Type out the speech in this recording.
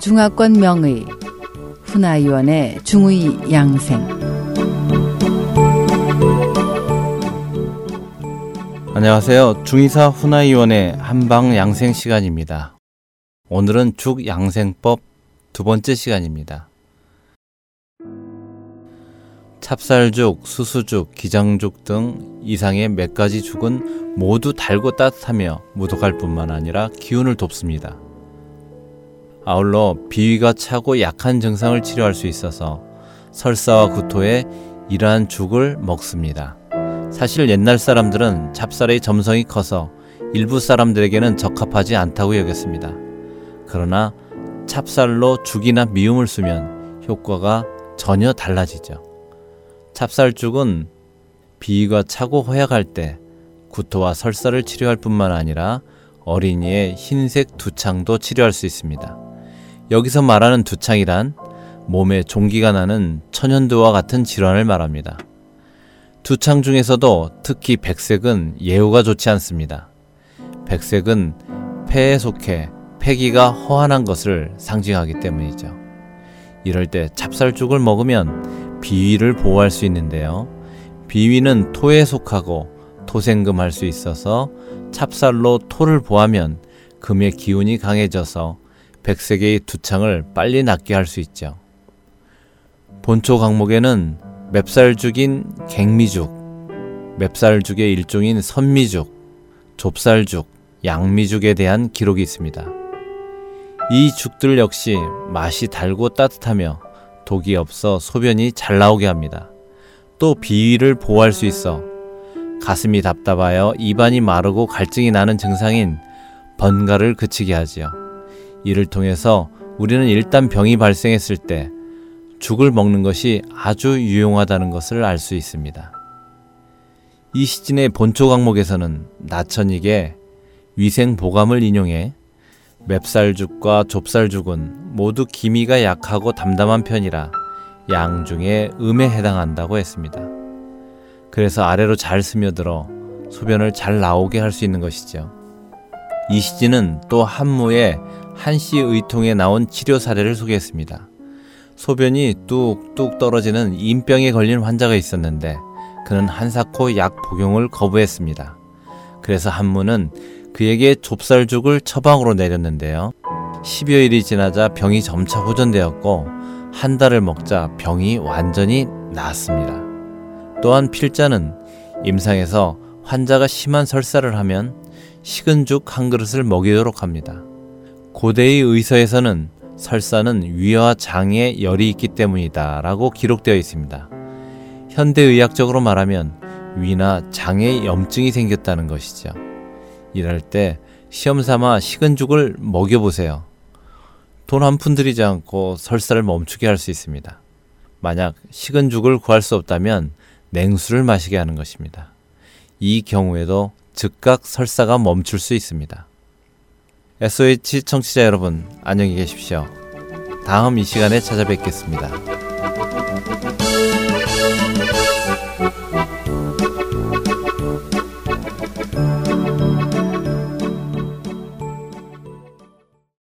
중화권 명의 훈아위원의 중의 양생 안녕하세요. 중의사 훈아위원의 한방 양생 시간입니다. 오늘은 죽 양생법 두 번째 시간입니다. 찹쌀죽, 수수죽, 기장죽 등 이상의 몇 가지 죽은 모두 달고 따뜻하며 무독할 뿐만 아니라 기운을 돕습니다. 아울러 비위가 차고 약한 증상을 치료할 수 있어서 설사와 구토에 이러한 죽을 먹습니다. 사실 옛날 사람들은 찹쌀의 점성이 커서 일부 사람들에게는 적합하지 않다고 여겼습니다. 그러나 찹쌀로 죽이나 미움을 쓰면 효과가 전혀 달라지죠. 찹쌀죽은 비위가 차고 허약할 때 구토와 설사를 치료할 뿐만 아니라 어린이의 흰색 두창도 치료할 수 있습니다. 여기서 말하는 두창이란 몸에 종기가 나는 천연두와 같은 질환을 말합니다. 두창 중에서도 특히 백색은 예후가 좋지 않습니다. 백색은 폐에 속해 폐기가 허한한 것을 상징하기 때문이죠. 이럴 때 찹쌀죽을 먹으면 비위를 보호할 수 있는데요. 비위는 토에 속하고 토생금할 수 있어서 찹쌀로 토를 보하면 금의 기운이 강해져서 백색의 두창을 빨리 낫게 할 수 있죠. 본초 강목에는 맵쌀죽인 갱미죽, 맵쌀죽의 일종인 선미죽, 좁쌀죽, 양미죽에 대한 기록이 있습니다. 이 죽들 역시 맛이 달고 따뜻하며 독이 없어 소변이 잘 나오게 합니다. 또 비위를 보호할 수 있어 가슴이 답답하여 입안이 마르고 갈증이 나는 증상인 번가를 그치게 하지요. 이를 통해서 우리는 일단 병이 발생했을 때 죽을 먹는 것이 아주 유용하다는 것을 알 수 있습니다. 이 시즌의 본초 강목에서는 나천익의 위생 보감을 인용해 맵쌀죽과 좁쌀죽은 모두 기미가 약하고 담담한 편이라 양 중에 음에 해당한다고 했습니다. 그래서 아래로 잘 스며들어 소변을 잘 나오게 할 수 있는 것이죠. 이시진은 또 한무의 한씨 의통에 나온 치료 사례를 소개했습니다. 소변이 뚝뚝 떨어지는 인병에 걸린 환자가 있었는데 그는 한사코 약 복용을 거부했습니다. 그래서 한무는 그에게 좁쌀죽을 처방으로 내렸는데요. 10여일이 지나자 병이 점차 호전되었고 한 달을 먹자 병이 완전히 나았습니다. 또한 필자는 임상에서 환자가 심한 설사를 하면 식은 죽 한 그릇을 먹이도록 합니다. 고대의 의서에서는 설사는 위와 장에 열이 있기 때문이다 라고 기록되어 있습니다. 현대의학적으로 말하면 위나 장에 염증이 생겼다는 것이죠. 일할 때 시험 삼아 식은 죽을 먹여보세요. 돈 한 푼 들이지 않고 설사를 멈추게 할 수 있습니다. 만약 식은 죽을 구할 수 없다면 냉수를 마시게 하는 것입니다. 이 경우에도 즉각 설사가 멈출 수 있습니다. SOH 청취자 여러분, 안녕히 계십시오. 다음 이 시간에 찾아뵙겠습니다.